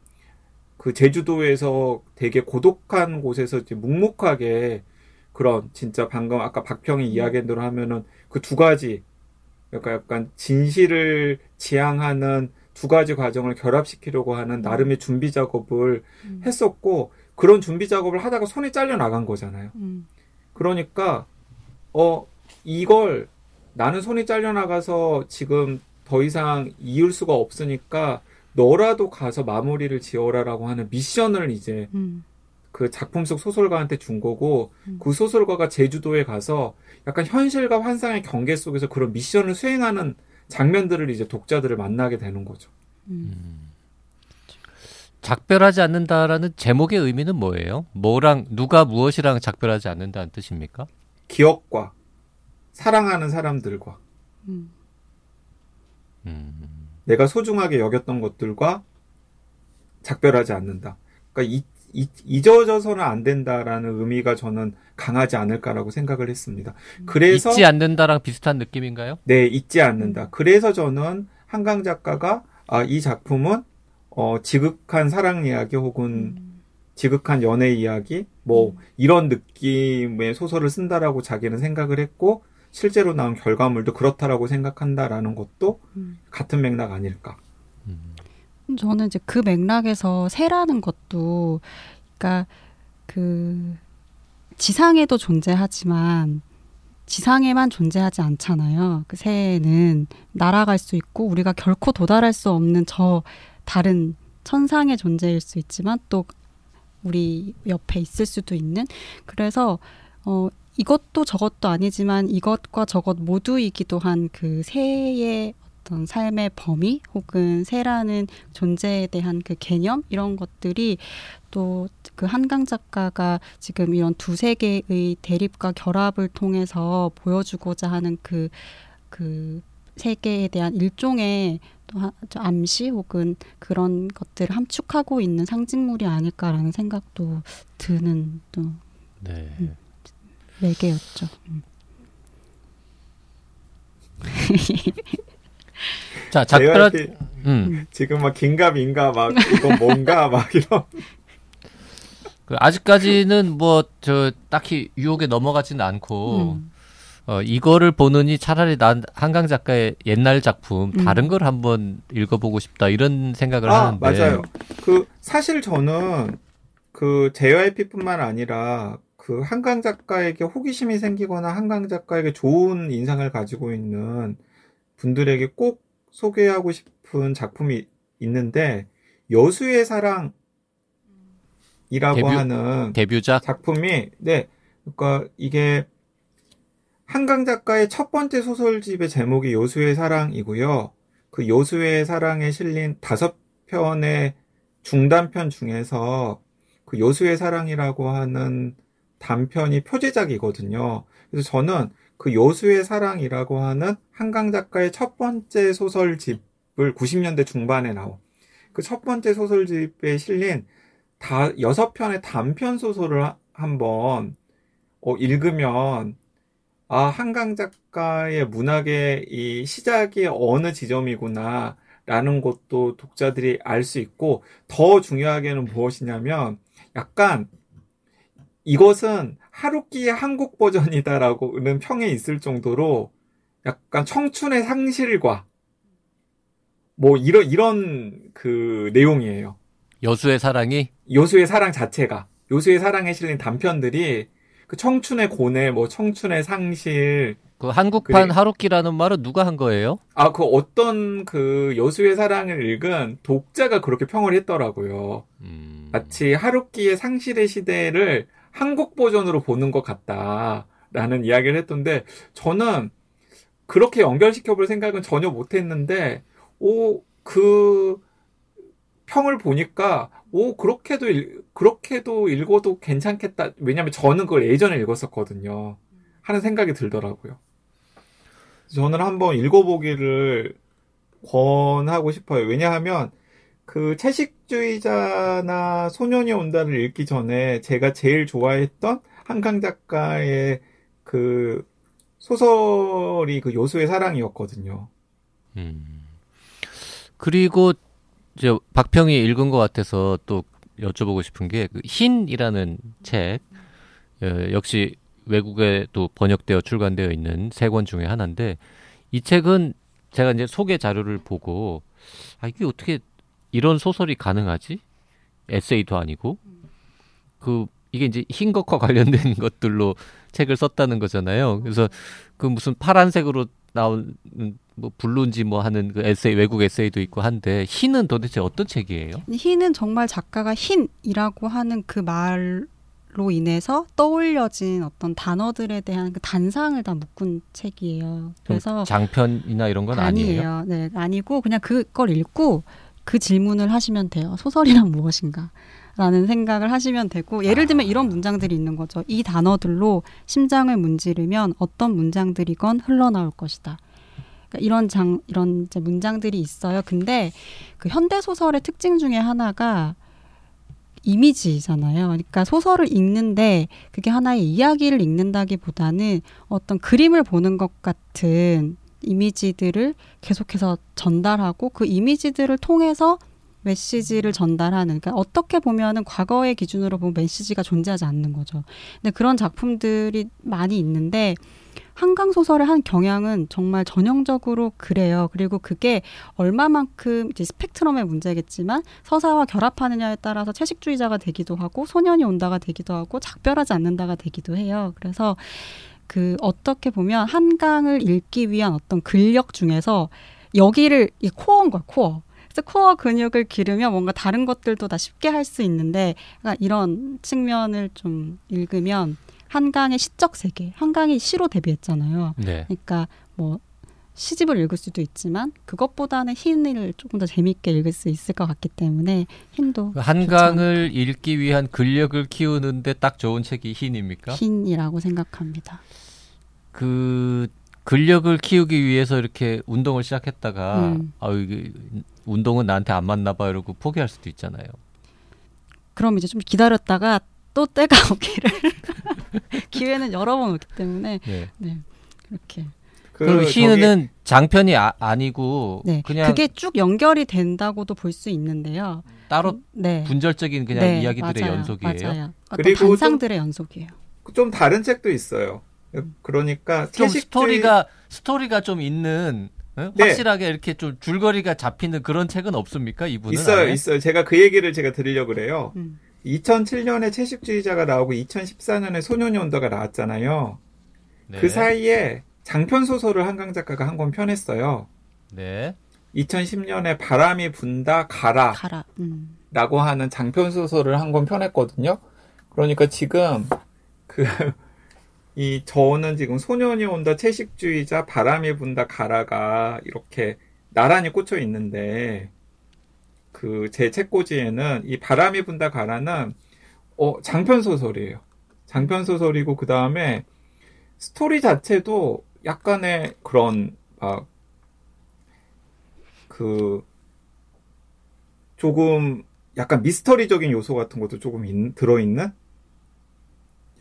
그 제주도에서 되게 고독한 곳에서 이제 묵묵하게 그런 진짜 방금 아까 박평이 이야기한 대로 하면은 그 두 가지 약간 약간 진실을 지향하는 두 가지 과정을 결합시키려고 하는 나름의 준비 작업을 음. 했었고 그런 준비 작업을 하다가 손이 잘려 나간 거잖아요. 음. 그러니까 어 이걸 나는 손이 잘려 나가서 지금 더 이상 이을 수가 없으니까 너라도 가서 마무리를 지어라라고 하는 미션을 이제 음. 그 작품 속 소설가한테 준 거고 음. 그 소설가가 제주도에 가서 약간 현실과 환상의 경계 속에서 그런 미션을 수행하는 장면들을 이제 독자들을 만나게 되는 거죠. 음. 작별하지 않는다라는 제목의 의미는 뭐예요? 뭐랑 누가 무엇이랑 작별하지 않는다는 뜻입니까? 기억과 사랑하는 사람들과 음. 음. 내가 소중하게 여겼던 것들과 작별하지 않는다. 그러니까 잊어져서는 안 된다라는 의미가 저는 강하지 않을까라고 생각을 했습니다. 그래서 잊지 않는다랑 비슷한 느낌인가요? 네, 잊지 않는다. 그래서 저는 한강 작가가 아, 이 작품은 어, 지극한 사랑 이야기 혹은 음. 지극한 연애 이야기 뭐 이런 느낌의 소설을 쓴다라고 자기는 생각을 했고 실제로 나온 결과물도 그렇다라고 생각한다라는 것도 음. 같은 맥락 아닐까. 음. 저는 이제 그 맥락에서 새라는 것도, 그러니까 그 지상에도 존재하지만 지상에만 존재하지 않잖아요. 그 새는 날아갈 수 있고 우리가 결코 도달할 수 없는 저 다른 천상의 존재일 수 있지만 또 우리 옆에 있을 수도 있는 그래서 어 이것도 저것도 아니지만 이것과 저것 모두이기도 한 그 새의 어떤 삶의 범위 혹은 새라는 존재에 대한 그 개념 이런 것들이 또 그 한강 작가가 지금 이런 두 세계의 대립과 결합을 통해서 보여주고자 하는 그그 세계에 대한 일종의 또 암시 혹은 그런 것들을 함축하고 있는 상징물이 아닐까라는 생각도 드는 또 네. 음. 매개였죠. 음. 자, JYP 음. 지금 막 긴가 민가 막 이건 뭔가 막 이런 그 아직까지는 뭐 저 딱히 유혹에 넘어가지는 않고 음. 어 이거를 보느니 차라리 난 한강 작가의 옛날 작품 음. 다른 걸 한번 읽어보고 싶다 이런 생각을 아 하는데 맞아요. 그 사실 저는 그 JYP뿐만 아니라 그 한강 작가에게 호기심이 생기거나 한강 작가에게 좋은 인상을 가지고 있는 분들에게 꼭 소개하고 싶은 작품이 있는데 여수의 사랑이라고 데뷔- 하는 데뷔작 작품이 네 그러니까 이게 한강 작가의 첫 번째 소설집의 제목이 요수의 사랑이고요. 그 요수의 사랑에 실린 다섯 편의 중단편 중에서 그 요수의 사랑이라고 하는 단편이 표제작이거든요. 그래서 저는 그 요수의 사랑이라고 하는 한강 작가의 첫 번째 소설집을 90년대 중반에 나온 그 첫 번째 소설집에 실린 다 여섯 편의 단편 소설을 하- 한번 어, 읽으면 아 한강 작가의 문학의 이 시작이 어느 지점이구나 라는 것도 독자들이 알 수 있고 더 중요하게는 무엇이냐면 약간 이것은 하루키의 한국 버전이다라고는 평에 있을 정도로 약간 청춘의 상실과 뭐 이런 이런 그 내용이에요. 여수의 사랑이 요수의 사랑 자체가 요수의 사랑에 실린 단편들이 그 청춘의 고뇌, 뭐 청춘의 상실 그 한국판 그래. 하루키라는 말은 누가 한 거예요? 아, 그 어떤 그 여수의 사랑을 읽은 독자가 그렇게 평을 했더라고요. 음. 마치 하루키의 상실의 시대를 한국 버전으로 보는 것 같다라는 이야기를 했던데 저는 그렇게 연결시켜 볼 생각은 전혀 못 했는데 오 그 평을 보니까 오 그렇게도 읽, 그렇게도 읽어도 괜찮겠다. 왜냐면 저는 그걸 예전에 읽었었거든요. 하는 생각이 들더라고요. 저는 한번 읽어보기를 권하고 싶어요. 왜냐하면 그 채식주의자나 소년이 온다를 읽기 전에 제가 제일 좋아했던 한강 작가의 그 소설이 그 요수의 사랑이었거든요. 음. 그리고 이제 박평이 읽은 것 같아서 또 여쭤보고 싶은 게 그 흰이라는 책 어, 역시 외국에 또 번역되어 출간되어 있는 세 권 중에 하나인데 이 책은 제가 이제 소개 자료를 보고 아 이게 어떻게 이런 소설이 가능하지? 에세이도 아니고 그 이게 이제 흰 것과 관련된 것들로 책을 썼다는 거잖아요. 그래서 그 무슨 파란색으로 나온 뭐 블루인지 뭐 하는 그 에세이 외국 에세이도 있고 한데 흰은 도대체 어떤 책이에요? 흰은 정말 작가가 흰이라고 하는 그 말로 인해서 떠올려진 어떤 단어들에 대한 그 단상을 다 묶은 책이에요. 그래서 장편이나 이런 건 아니에요. 아니에요. 네, 아니고 그냥 그걸 읽고 그 질문을 하시면 돼요. 소설이란 무엇인가? 라는 생각을 하시면 되고 예를 들면 이런 문장들이 있는 거죠. 이 단어들로 심장을 문지르면 어떤 문장들이건 흘러나올 것이다. 그러니까 이런 장 이런 문장들이 있어요. 근데 그 현대 소설의 특징 중에 하나가 이미지잖아요. 그러니까 소설을 읽는데 그게 하나의 이야기를 읽는다기보다는 어떤 그림을 보는 것 같은 이미지들을 계속해서 전달하고 그 이미지들을 통해서 메시지를 전달하는 그러니까 어떻게 보면은 과거의 기준으로 보면 메시지가 존재하지 않는 거죠. 근데 그런 작품들이 많이 있는데 한강 소설의 한 경향은 정말 전형적으로 그래요. 그리고 그게 얼마만큼 이제 스펙트럼의 문제겠지만 서사와 결합하느냐에 따라서 채식주의자가 되기도 하고 소년이 온다가 되기도 하고 작별하지 않는다가 되기도 해요. 그래서 그 어떻게 보면 한강을 읽기 위한 어떤 근력 중에서 여기를 이 코어인 거야 코어. 그래서 코어 근육을 기르면 뭔가 다른 것들도 다 쉽게 할 수 있는데 그러니까 이런 측면을 좀 읽으면 한강의 시적 세계, 한강이 시로 데뷔했잖아요. 네. 그러니까 뭐 시집을 읽을 수도 있지만 그것보다는 흰을 조금 더 재밌게 읽을 수 있을 것 같기 때문에 흰도 그 한강을 읽기 위한 근력을 키우는데 딱 좋은 책이 흰입니까? 흰이라고 생각합니다. 그 근력을 키우기 위해서 이렇게 운동을 시작했다가 음. 아유 이게 운동은 나한테 안 맞나 봐 이러고 포기할 수도 있잖아요. 그럼 이제 좀 기다렸다가 또 때가 오기를 기회는 여러 번 오기 때문에 네. 네 그렇게 그 그럼 저기 흰은 장편이 아, 아니고 네 그냥 그게 쭉 연결이 된다고도 볼 수 있는데요. 따로 네 분절적인 그냥 네, 이야기들의 맞아요, 연속이에요. 맞아요. 그리고 좀- 단상들의 연속이에요. 좀 다른 책도 있어요. 그러니까 좀 채식주의 스토리가 스토리가 좀 있는 어? 네. 확실하게 이렇게 좀 줄거리가 잡히는 그런 책은 없습니까? 이분은 있어요, 안에? 있어요. 제가 그 얘기를 제가 드리려고 그래요. 음. 2007년에 채식주의자가 나오고 2014년에 소년이 온다가 나왔잖아요. 네. 그 사이에 장편 소설을 한강 작가가 한 권 펴냈어요. 네. 2010년에 바람이 분다 가라 가라. 음. 라고 하는 장편 소설을 한 권 펴냈거든요. 그러니까 지금 그 이 저는 지금 소년이 온다 채식주의자 바람이 분다 가라가 이렇게 나란히 꽂혀 있는데 그 제 책꽂이에는 이 바람이 분다 가라는 어 장편 소설이에요. 장편 소설이고 그 다음에 스토리 자체도 약간의 그런 막그 조금 약간 미스터리적인 요소 같은 것도 조금 있- 들어 있는 예,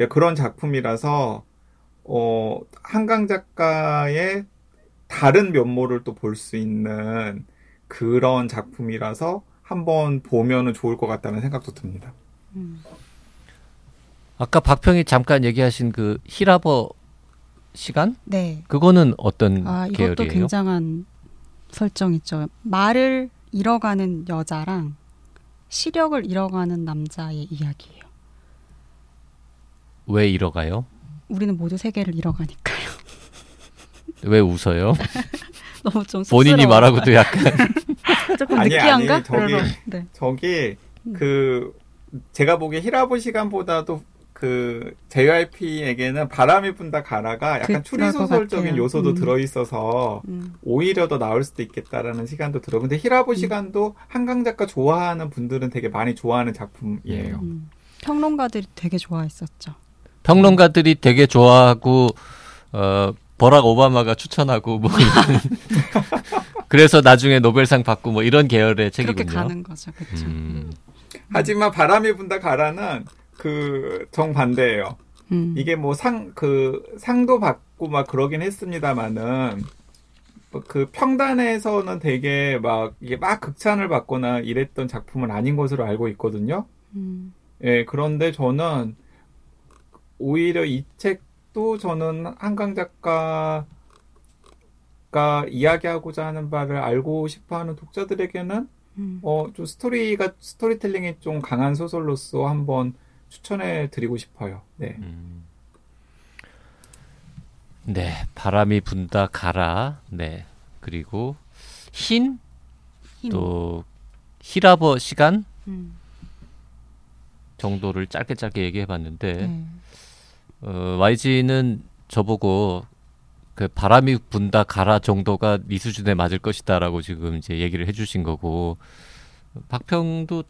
그런 작품이라서 어, 한강 작가의 다른 면모를 또 볼 수 있는 그런 작품이라서 한번 보면은 좋을 것 같다는 생각도 듭니다. 음. 아까 박평이 잠깐 얘기하신 그 히라버 시간? 네. 그거는 어떤 아, 이것도 계열이에요? 굉장한 설정이죠. 말을 잃어가는 여자랑 시력을 잃어가는 남자의 이야기예요. 왜 잃어가요? 우리는 모두 세계를 잃어가니까요. 왜 웃어요? 너무 좀 본인이 쑥스러워요. 말하고도 약간 조금 아니, 느끼한가? 아니, 저기- 네. 저기 음. 그 제가 보기에 히라보 시간보다도 그 JYP에게는 바람이 분다 가라가 약간 그- 추리소설적인 같아요. 요소도 음. 들어있어서 음. 오히려 더 나을 수도 있겠다라는 시간도 들어. 근데 히라보 시간도 한강 작가 좋아하는 분들은 되게 많이 좋아하는 작품이에요. 음. 평론가들이 되게 좋아했었죠. 평론가들이 되게 좋아하고 어 버락 오바마가 추천하고 뭐 이런 그래서 나중에 노벨상 받고 뭐 이런 계열의 책이군요. 그렇게 가는 거죠. 그렇죠. 음. 하지만 바람이 분다 가라는 그 정반대예요. 음. 이게 뭐 상 그 상도 받고 막 그러긴 했습니다만은 뭐그 평단에서는 되게 막 이게 막 극찬을 받거나 이랬던 작품은 아닌 것으로 알고 있거든요. 음. 예, 그런데 저는 오히려 이 책도 저는 한강 작가가 이야기하고자 하는 바를 알고 싶어하는 독자들에게는 음. 어 좀 스토리가 스토리텔링이 좀 강한 소설로서 한번 추천해 드리고 싶어요. 네. 음. 네, 바람이 분다 가라. 네. 그리고 흰, 힘. 또 히라버 시간 음. 정도를 짧게 짧게 얘기해 봤는데 네. 어, YG는 저보고 그 바람이 분다 가라 정도가 네 수준에 맞을 것이다라고 지금 이제 얘기를 해주신 거고 박평도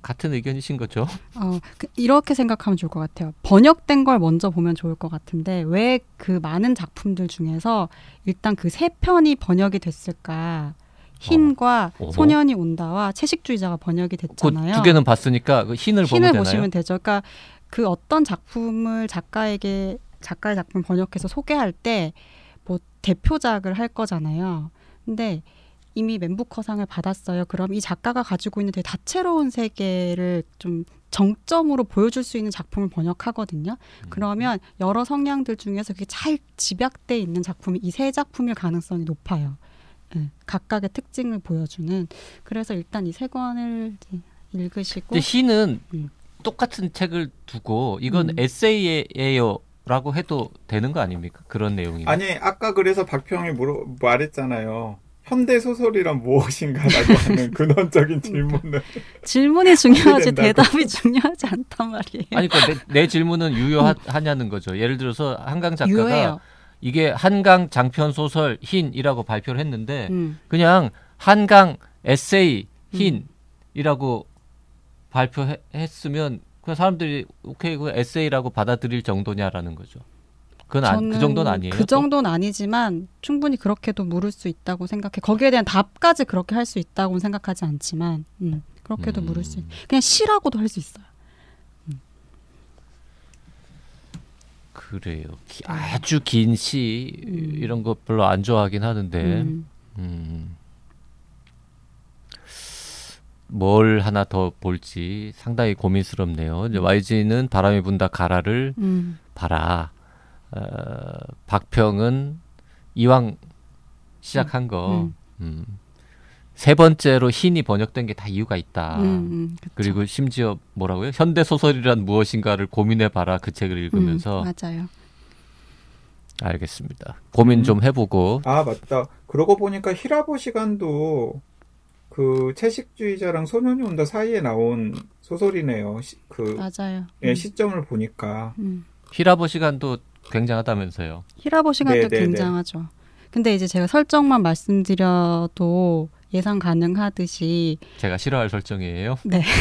같은 의견이신 거죠? 어, 그- 이렇게 생각하면 좋을 것 같아요. 번역된 걸 먼저 보면 좋을 것 같은데 왜 그 많은 작품들 중에서 일단 그 세 편이 번역이 됐을까? 흰과 어머. 소년이 온다와 채식주의자가 번역이 그 됐잖아요. 두 개는 봤으니까 그 흰을, 보면 흰을 되나요? 보시면 되죠. 그러니까 그 어떤 작품을 작가에게 작가의 작품 번역해서 소개할 때 뭐 대표작을 할 거잖아요. 근데 이미 맨부커상을 받았어요. 그럼 이 작가가 가지고 있는 되게 다채로운 세계를 좀 정점으로 보여줄 수 있는 작품을 번역하거든요. 음. 그러면 여러 성향들 중에서 그게 잘 집약돼 있는 작품이 이 세 작품일 가능성이 높아요. 예, 각각의 특징을 보여주는. 그래서 일단 이 세 권을 읽으시고 근데 흰은 음. 똑같은 책을 두고 이건 음. 에세이예요 라고 해도 되는 거 아닙니까? 그런 내용이. 아니 아까 그래서 박평이 물어, 말했잖아요. 현대 소설이란 무엇인가라고 하는 근원적인 질문을 질문이 중요하지. 대답이 중요하지 않단 말이에요. 아니 그러니까 내, 내 질문은 유효하냐는 거죠. 예를 들어서 한강 작가가 유해요. 이게 한강 장편 소설 흰이라고 발표를 했는데 음. 그냥 한강 에세이 흰이라고 발표했으면 그 사람들이 오케이 그 에세이라고 받아들일 정도냐라는 거죠. 그건 안, 그 정도는 아니에요. 그 또? 정도는 아니지만 충분히 그렇게도 물을 수 있다고 생각해. 거기에 대한 답까지 그렇게 할 수 있다고는 생각하지 않지만, 음, 그렇게도 음. 물을 수 있. 그냥 시라고도 할 수 있어요. 그래요. 기- 아주 긴시 음. 이런 거 별로 안 좋아하긴 하는데 음. 음. 뭘 하나 더 볼지 상당히 고민스럽네요. 이제 YG는 바람이 분다 가라를 음. 봐라. 어, 박평은 이왕 시작한 거. 음. 음. 세 번째로 흰이 번역된 게 다 이유가 있다. 음, 음, 그리고 심지어 뭐라고요? 현대 소설이란 무엇인가를 고민해 봐라. 그 책을 읽으면서 음, 맞아요. 알겠습니다. 고민 음. 좀 해보고 아 맞다. 그러고 보니까 히라보 시간도 그 채식주의자랑 소년이 온다 사이에 나온 소설이네요. 시, 그 맞아요. 예, 음, 시점을 보니까 음. 히라보 시간도 굉장하다면서요. 히라보 시간도 네, 네, 네. 굉장하죠. 근데 이제 제가 설정만 말씀드려도 예상 가능하듯이 제가 싫어할 설정이에요. 네.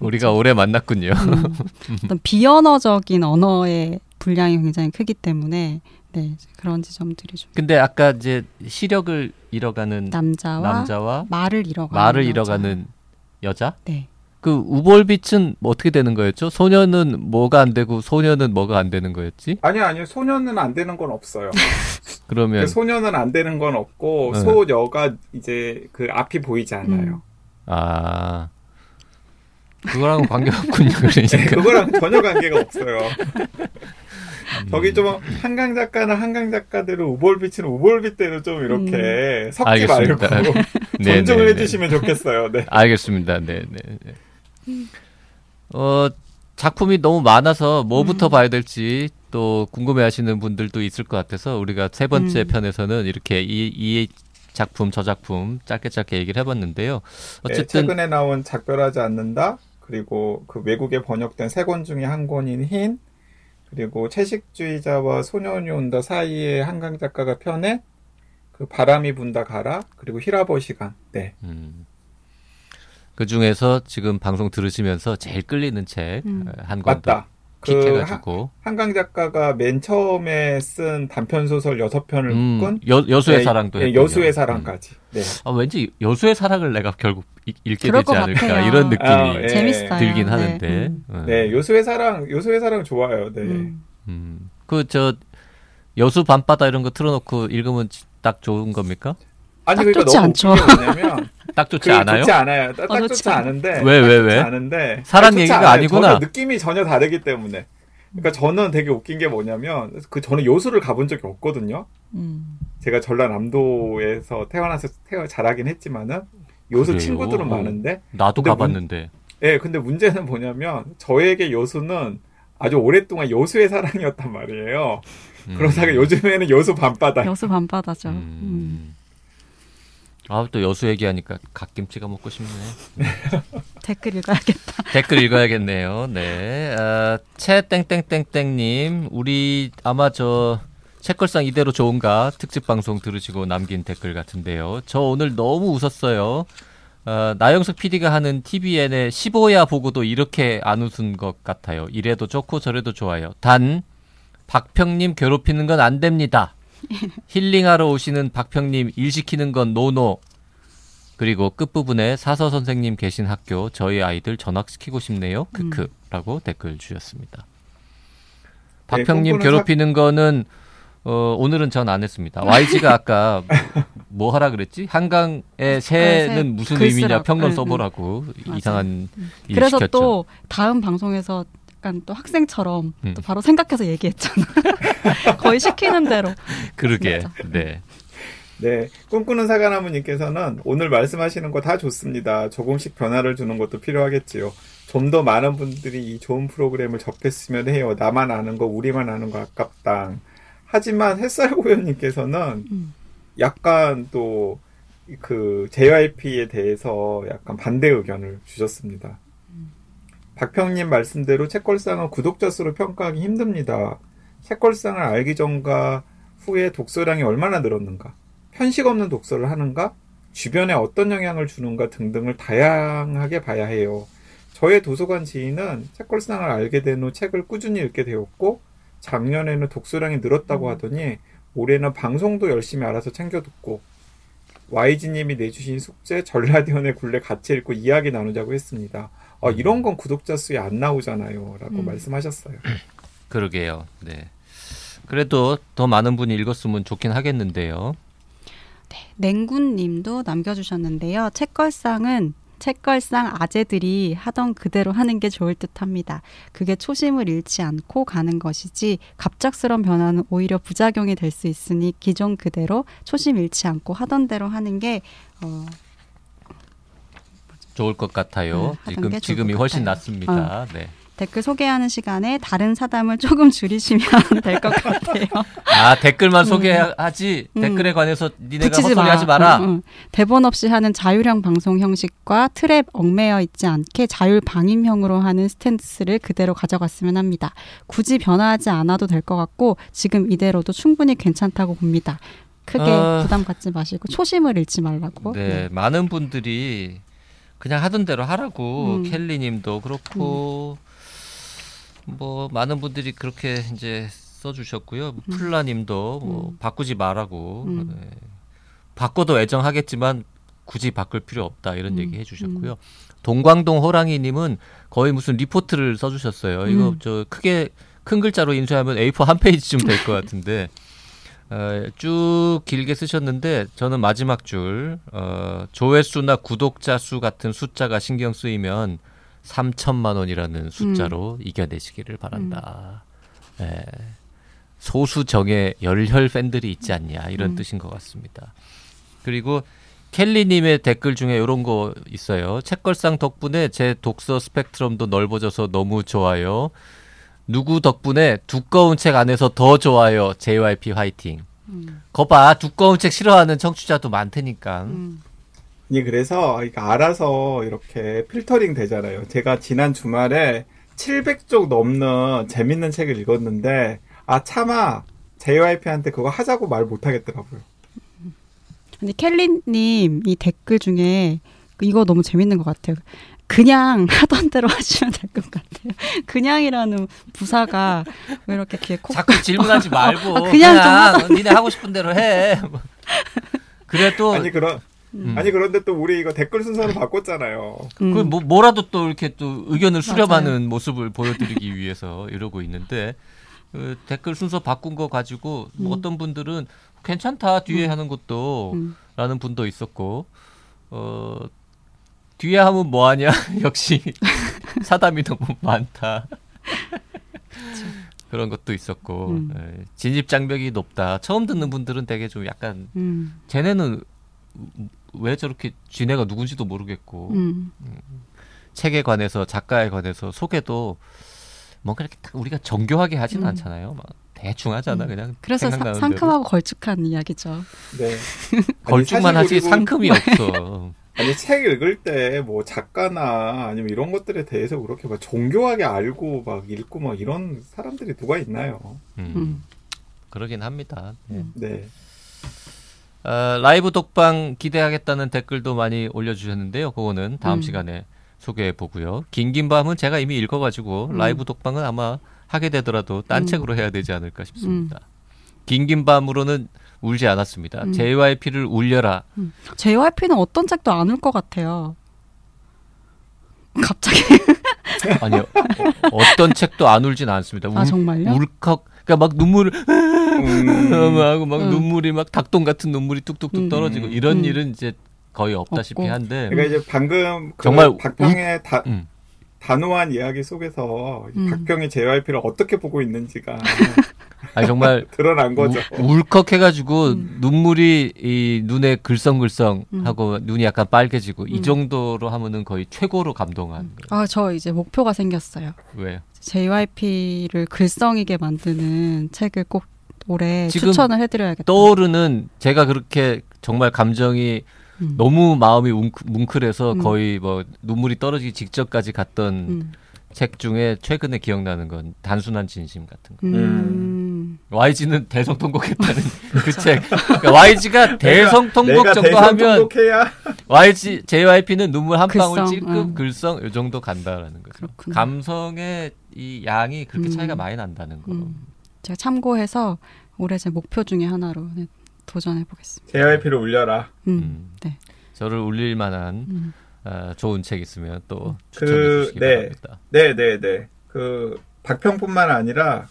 우리가 오래 만났군요. 음, 어떤 비언어적인 언어의 분량이 굉장히 크기 때문에 네 그런 지점들이 좀 근데 아까 이제 시력을 잃어가는 남자와 남자와 말을 잃어가는 말을 여자. 잃어가는 여자? 네 그 우볼빛은 뭐 어떻게 되는 거였죠? 소녀는 뭐가 안 되고 소녀는 뭐가 안 되는 거였지? 아니요 아니요 소년은 안 되는 건 없어요. 그러면 그 소년은 안 되는 건 없고 네. 소녀가 이제 그 앞이 보이지 않아요. 아 그거랑은 관계가 없군요. 네, 그러니까 그거랑 전혀 관계가 없어요. 음. 저기 좀 한강 작가는 한강 작가대로 우볼빛은 우볼빛대로 좀 이렇게 섞지 알겠습니다. 말고 네, 존중을 네, 네. 해주시면 좋겠어요. 네. 알겠습니다. 네, 네, 네. 어 작품이 너무 많아서 뭐부터 음. 봐야 될지 또 궁금해하시는 분들도 있을 것 같아서 우리가 세 번째 음. 편에서는 이렇게 이, 이 작품 저 작품 짧게 짧게 얘기를 해봤는데요. 네, 어쨌든 최근에 나온 작별하지 않는다 그리고 그 외국에 번역된 세 권 중에 한 권인 흰 그리고 채식주의자와 소년이 온다 사이에 한강 작가가 펴낸 그 바람이 분다 가라 그리고 히라버 시간. 네. 음, 그 중에서 지금 방송 들으시면서 제일 끌리는 책 음. 한 권도 맞다 그 하- 한강 작가가 맨 처음에 쓴 단편 소설 여섯 편을 음, 묶은 여, 여수의 네, 사랑도 네. 여수의 음. 사랑까지 네. 아, 왠지 여수의 사랑을 내가 결국 읽- 읽게 되지 것 않을까 같아요. 이런 느낌이 아, 예. 재밌어요. 들긴 네. 하는데. 음. 어. 네, 요수의 사랑, 요수의 사랑 좋아요. 네. 음. 음. 그 저 여수 밤바다 이런 거 틀어놓고 읽으면 지- 딱 좋은 겁니까? 아니 딱 그러니까 너무 않죠. 뭐냐면 딱 좋지 그 않아요? 좋지 않아요. 딱, 어, 딱 좋지 좋지 않은데 왜, 딱 왜, 왜? 않은데 좋지 얘기가 않아요. 아니구나. 저는 느낌이 전혀 다르기 때문에. 그러니까 저는 되게 웃긴 게 뭐냐면 그 저는 요수를 가본 적이 없거든요. 음. 제가 전라남도에서 태어나서 태어 자라긴 했지만은 요수 그래요? 친구들은 어. 많은데 나도 가봤는데. 예, 근데 문제는 뭐냐면 저에게 요수는 아주 오랫동안 요수의 사랑이었단 말이에요. 음. 그러다가 요즘에는 요수 밤바다. 여수 밤바다죠. 음. 음. 아, 또 여수 얘기하니까 갓김치가 먹고 싶네. 댓글 읽어야겠다. 댓글 읽어야겠네요. 네. 아, 채땡땡땡땡님, 우리 아마 저 책걸상 이대로 좋은가 특집 방송 들으시고 남긴 댓글 같은데요. 저 오늘 너무 웃었어요. 아, 나영석 PD가 하는 TVN의 15야 보고도 이렇게 안 웃은 것 같아요. 이래도 좋고 저래도 좋아요. 단, 박평님 괴롭히는 건 안 됩니다. 힐링하러 오시는 박평님 일 시키는 건 노노. 그리고 끝부분에 사서 선생님 계신 학교 저희 아이들 전학시키고 싶네요. 크크라고 댓글 주셨습니다. 박평님 꿈꾸는 괴롭히는 거는 어, 오늘은 전 안 했습니다. YG가 아까 뭐 하라 그랬지? 한강의 새는 새 무슨 글 의미냐. 평론 응, 써보라고 맞아요. 이상한 일 그래서 시켰죠. 또 다음 방송에서 약간 또 학생처럼 음. 또 바로 생각해서 얘기했잖아. 거의 시키는 대로. 그러게. 맞아. 네. 네, 꿈꾸는 사과나무님께서는 오늘 말씀하시는 거 다 좋습니다. 조금씩 변화를 주는 것도 필요하겠지요. 좀 더 많은 분들이 이 좋은 프로그램을 접했으면 해요. 나만 아는 거, 우리만 아는 거 아깝다. 하지만 햇살고요님께서는 음. 약간 또 그 JYP에 대해서 약간 반대 의견을 주셨습니다. 박평님 말씀대로 책걸상은 구독자 수로 평가하기 힘듭니다. 책걸상을 알기 전과 후에 독서량이 얼마나 늘었는가, 편식 없는 독서를 하는가, 주변에 어떤 영향을 주는가 등등을 다양하게 봐야 해요. 저의 도서관 지인은 책걸상을 알게 된 후 책을 꾸준히 읽게 되었고, 작년에는 독서량이 늘었다고 하더니, 올해는 방송도 열심히 알아서 챙겨 듣고, YG님이 내주신 숙제 전라디언의 굴레 같이 읽고 이야기 나누자고 했습니다. 아, 이런 건 구독자 수에 안 나오잖아요. 라고 음. 말씀하셨어요. 그러게요. 네. 그래도 더 많은 분이 읽었으면 좋긴 하겠는데요. 냉군님도 남겨주셨는데요. 책걸상은 책걸상 아재들이 하던 그대로 하는 게 좋을 듯합니다. 그게 초심을 잃지 않고 가는 것이지 갑작스런 변화는 오히려 부작용이 될 수 있으니 기존 그대로 초심 잃지 않고 하던 대로 하는 게 어, 좋을 것 같아요. 음, 지금 지금이 것 훨씬 같아요. 낫습니다. 네. 댓글 소개하는 시간에 다른 사담을 조금 줄이시면 될 것 같아요. 아 댓글만 소개하지 음. 댓글에 관해서 니네가 붙이지 헛소리 마. 하지 마라. 응, 응. 대본 없이 하는 자율형 방송 형식과 틀에 얽매여 있지 않게 자율 방임형으로 하는 스탠스를 그대로 가져갔으면 합니다. 굳이 변화하지 않아도 될 것 같고 지금 이대로도 충분히 괜찮다고 봅니다. 크게 아. 부담 갖지 마시고 초심을 잃지 말라고. 네, 많은 분들이 그냥 하던 대로 하라고 음. 켈리님도 그렇고 뭐 많은 분들이 그렇게 이제 써주셨고요. 뭐 플라님도 뭐 음. 바꾸지 말라고 음. 네. 바꿔도 애정하겠지만 굳이 바꿀 필요 없다 이런 음. 얘기 해주셨고요. 동광동 호랑이님은 거의 무슨 리포트를 써주셨어요. 이거 음. 저 크게 큰 글자로 인쇄하면 A4 한 페이지쯤 될 것 같은데 어, 쭉 길게 쓰셨는데 저는 마지막 줄 어, 조회수나 구독자 수 같은 숫자가 신경 쓰이면 3천만 원이라는 숫자로 이겨내시기를 바란다. 예. 소수 정의 열혈 팬들이 있지 않냐 이런 음. 뜻인 것 같습니다. 그리고 켈리님의 댓글 중에 이런 거 있어요. 책걸상 덕분에 제 독서 스펙트럼도 넓어져서 너무 좋아요. 누구 덕분에 두꺼운 책 안에서 더 좋아요. JYP 화이팅. 음. 거봐 두꺼운 책 싫어하는 청취자도 많다니까. 음. 아니 그래서 이거 알아서 이렇게 필터링 되잖아요. 제가 지난 주말에 700쪽 넘는 재밌는 책을 읽었는데 아 차마 JYP한테 그거 하자고 말 못하겠더라고요. 근데 켈리님 이 댓글 중에 이거 너무 재밌는 것 같아요. 그냥 하던 대로 하시면 될 것 같아요. 그냥이라는 부사가 왜 이렇게 귀에 콕. 자꾸 질문하지 말고 아, 그냥 좀 니네 하고 싶은 대로 해. 그래도 아니 그런 음. 아니 그런데 또 우리 이거 댓글 순서를 바꿨잖아요. 음. 그 뭐, 뭐라도 또 이렇게 또 의견을 맞아요. 수렴하는 모습을 보여드리기 위해서 이러고 있는데 그 댓글 순서 바꾼 거 가지고 뭐 음. 어떤 분들은 괜찮다 뒤에 하는 것도 음. 라는 분도 있었고 어 뒤에 하면 뭐하냐 역시 사담이 너무 많다 그런 것도 있었고 음. 예, 진입 장벽이 높다 처음 듣는 분들은 되게 좀 약간 음. 쟤네는 왜 저렇게 쥐네가 누군지도 모르겠고 음. 책에 관해서 작가에 관해서 소개도 뭔가 이렇게 딱 우리가 정교하게 하진 음. 않잖아요. 막 대충 하잖아 음. 그냥 그래서 사- 대로. 상큼하고 걸쭉한 이야기죠. 네. 걸쭉만 아니, 하지 상큼이 없어. 아니 책 읽을 때 뭐 작가나 아니면 이런 것들에 대해서 그렇게 막 정교하게 알고 막 읽고 막 이런 사람들이 누가 있나요? 음, 음. 그러긴 합니다. 네. 음. 네. 어, 라이브 독방 기대하겠다는 댓글도 많이 올려주셨는데요. 그거는 다음 음. 시간에 소개해 보고요. 긴긴 밤은 제가 이미 읽어가지고 음. 라이브 독방은 아마 하게 되더라도 딴 음. 책으로 해야 되지 않을까 싶습니다. 긴긴 밤으로는 울지 않았습니다. 음. JYP를 울려라. JYP는 어떤 책도 안 울 것 같아요. 갑자기 아니요. 어, 어떤 책도 안 울진 않습니다. 아 울, 정말요? 울컥 그러니까 막 눈물 음, 하고 막 음. 눈물이 막 닭똥 같은 눈물이 뚝뚝뚝 음. 떨어지고 이런 음. 일은 이제 거의 없다시피 없고. 한데 그러니까 이제 방금 그 정말 박평의 다, 음. 단호한 이야기 속에서 이 음. 박평이 JYP를 어떻게 보고 있는지가 아니 정말 드러난 거죠. 우- 울컥해가지고 음. 눈물이 이 눈에 글썽글썽 음. 하고 눈이 약간 빨개지고 이 음. 정도로 하면은 거의 최고로 감동한 거예요. 아저 이제 목표가 생겼어요. 왜요? JYP를 글썽이게 만드는 책을 꼭 올해 추천을 해드려야겠다. 떠오르는 제가 그렇게 정말 감정이 음. 너무 마음이 웅크, 뭉클해서 음. 거의 뭐 눈물이 떨어지기 직전까지 갔던 음. 책 중에 최근에 기억나는 건 단순한 진심 같은 거. 음. YG는 대성통곡했다는 그 책. 그러니까 YG가 대성통곡 내가 정도 하면 대성통곡해야 YG JYP는 눈물 한 방울 찔끔 응. 글썽 이 정도 간다라는 거죠. 그렇구나. 감성의 이 양이 그렇게 음. 차이가 많이 난다는 거. 음. 제가 참고해서 올해 제 목표 중에 하나로 네, 도전해 보겠습니다. JYP를 울려라. 음. 음. 네. 저를 울릴 만한 음. 어, 좋은 책 있으면 또 그, 추천해 주시기 네. 바랍니다. 네, 네, 네. 그 박평뿐만 아니라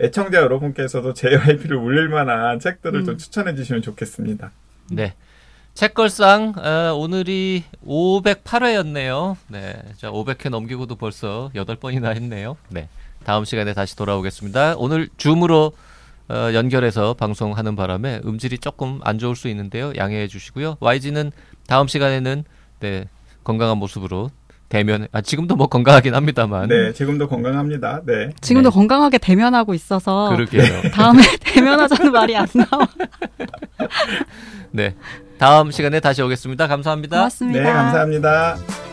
애청자 여러분께서도 JYP를 울릴 만한 책들을 음. 좀 추천해 주시면 좋겠습니다. 네. 책걸상 어, 오늘이 508회였네요. 네. 자, 500회 넘기고도 벌써 8번이나 했네요. 네. 다음 시간에 다시 돌아오겠습니다. 오늘 줌으로 어, 연결해서 방송하는 바람에 음질이 조금 안 좋을 수 있는데요. 양해해 주시고요. YG는 다음 시간에는 네, 건강한 모습으로 대면 아 지금도 뭐 건강하긴 합니다만 네, 지금도 건강합니다. 네. 지금도 네. 건강하게 대면하고 있어서 그러게요. 다음에 대면하자는 말이 안 나와. 네. 다음 시간에 다시 오겠습니다. 감사합니다. 고맙습니다. 네, 감사합니다.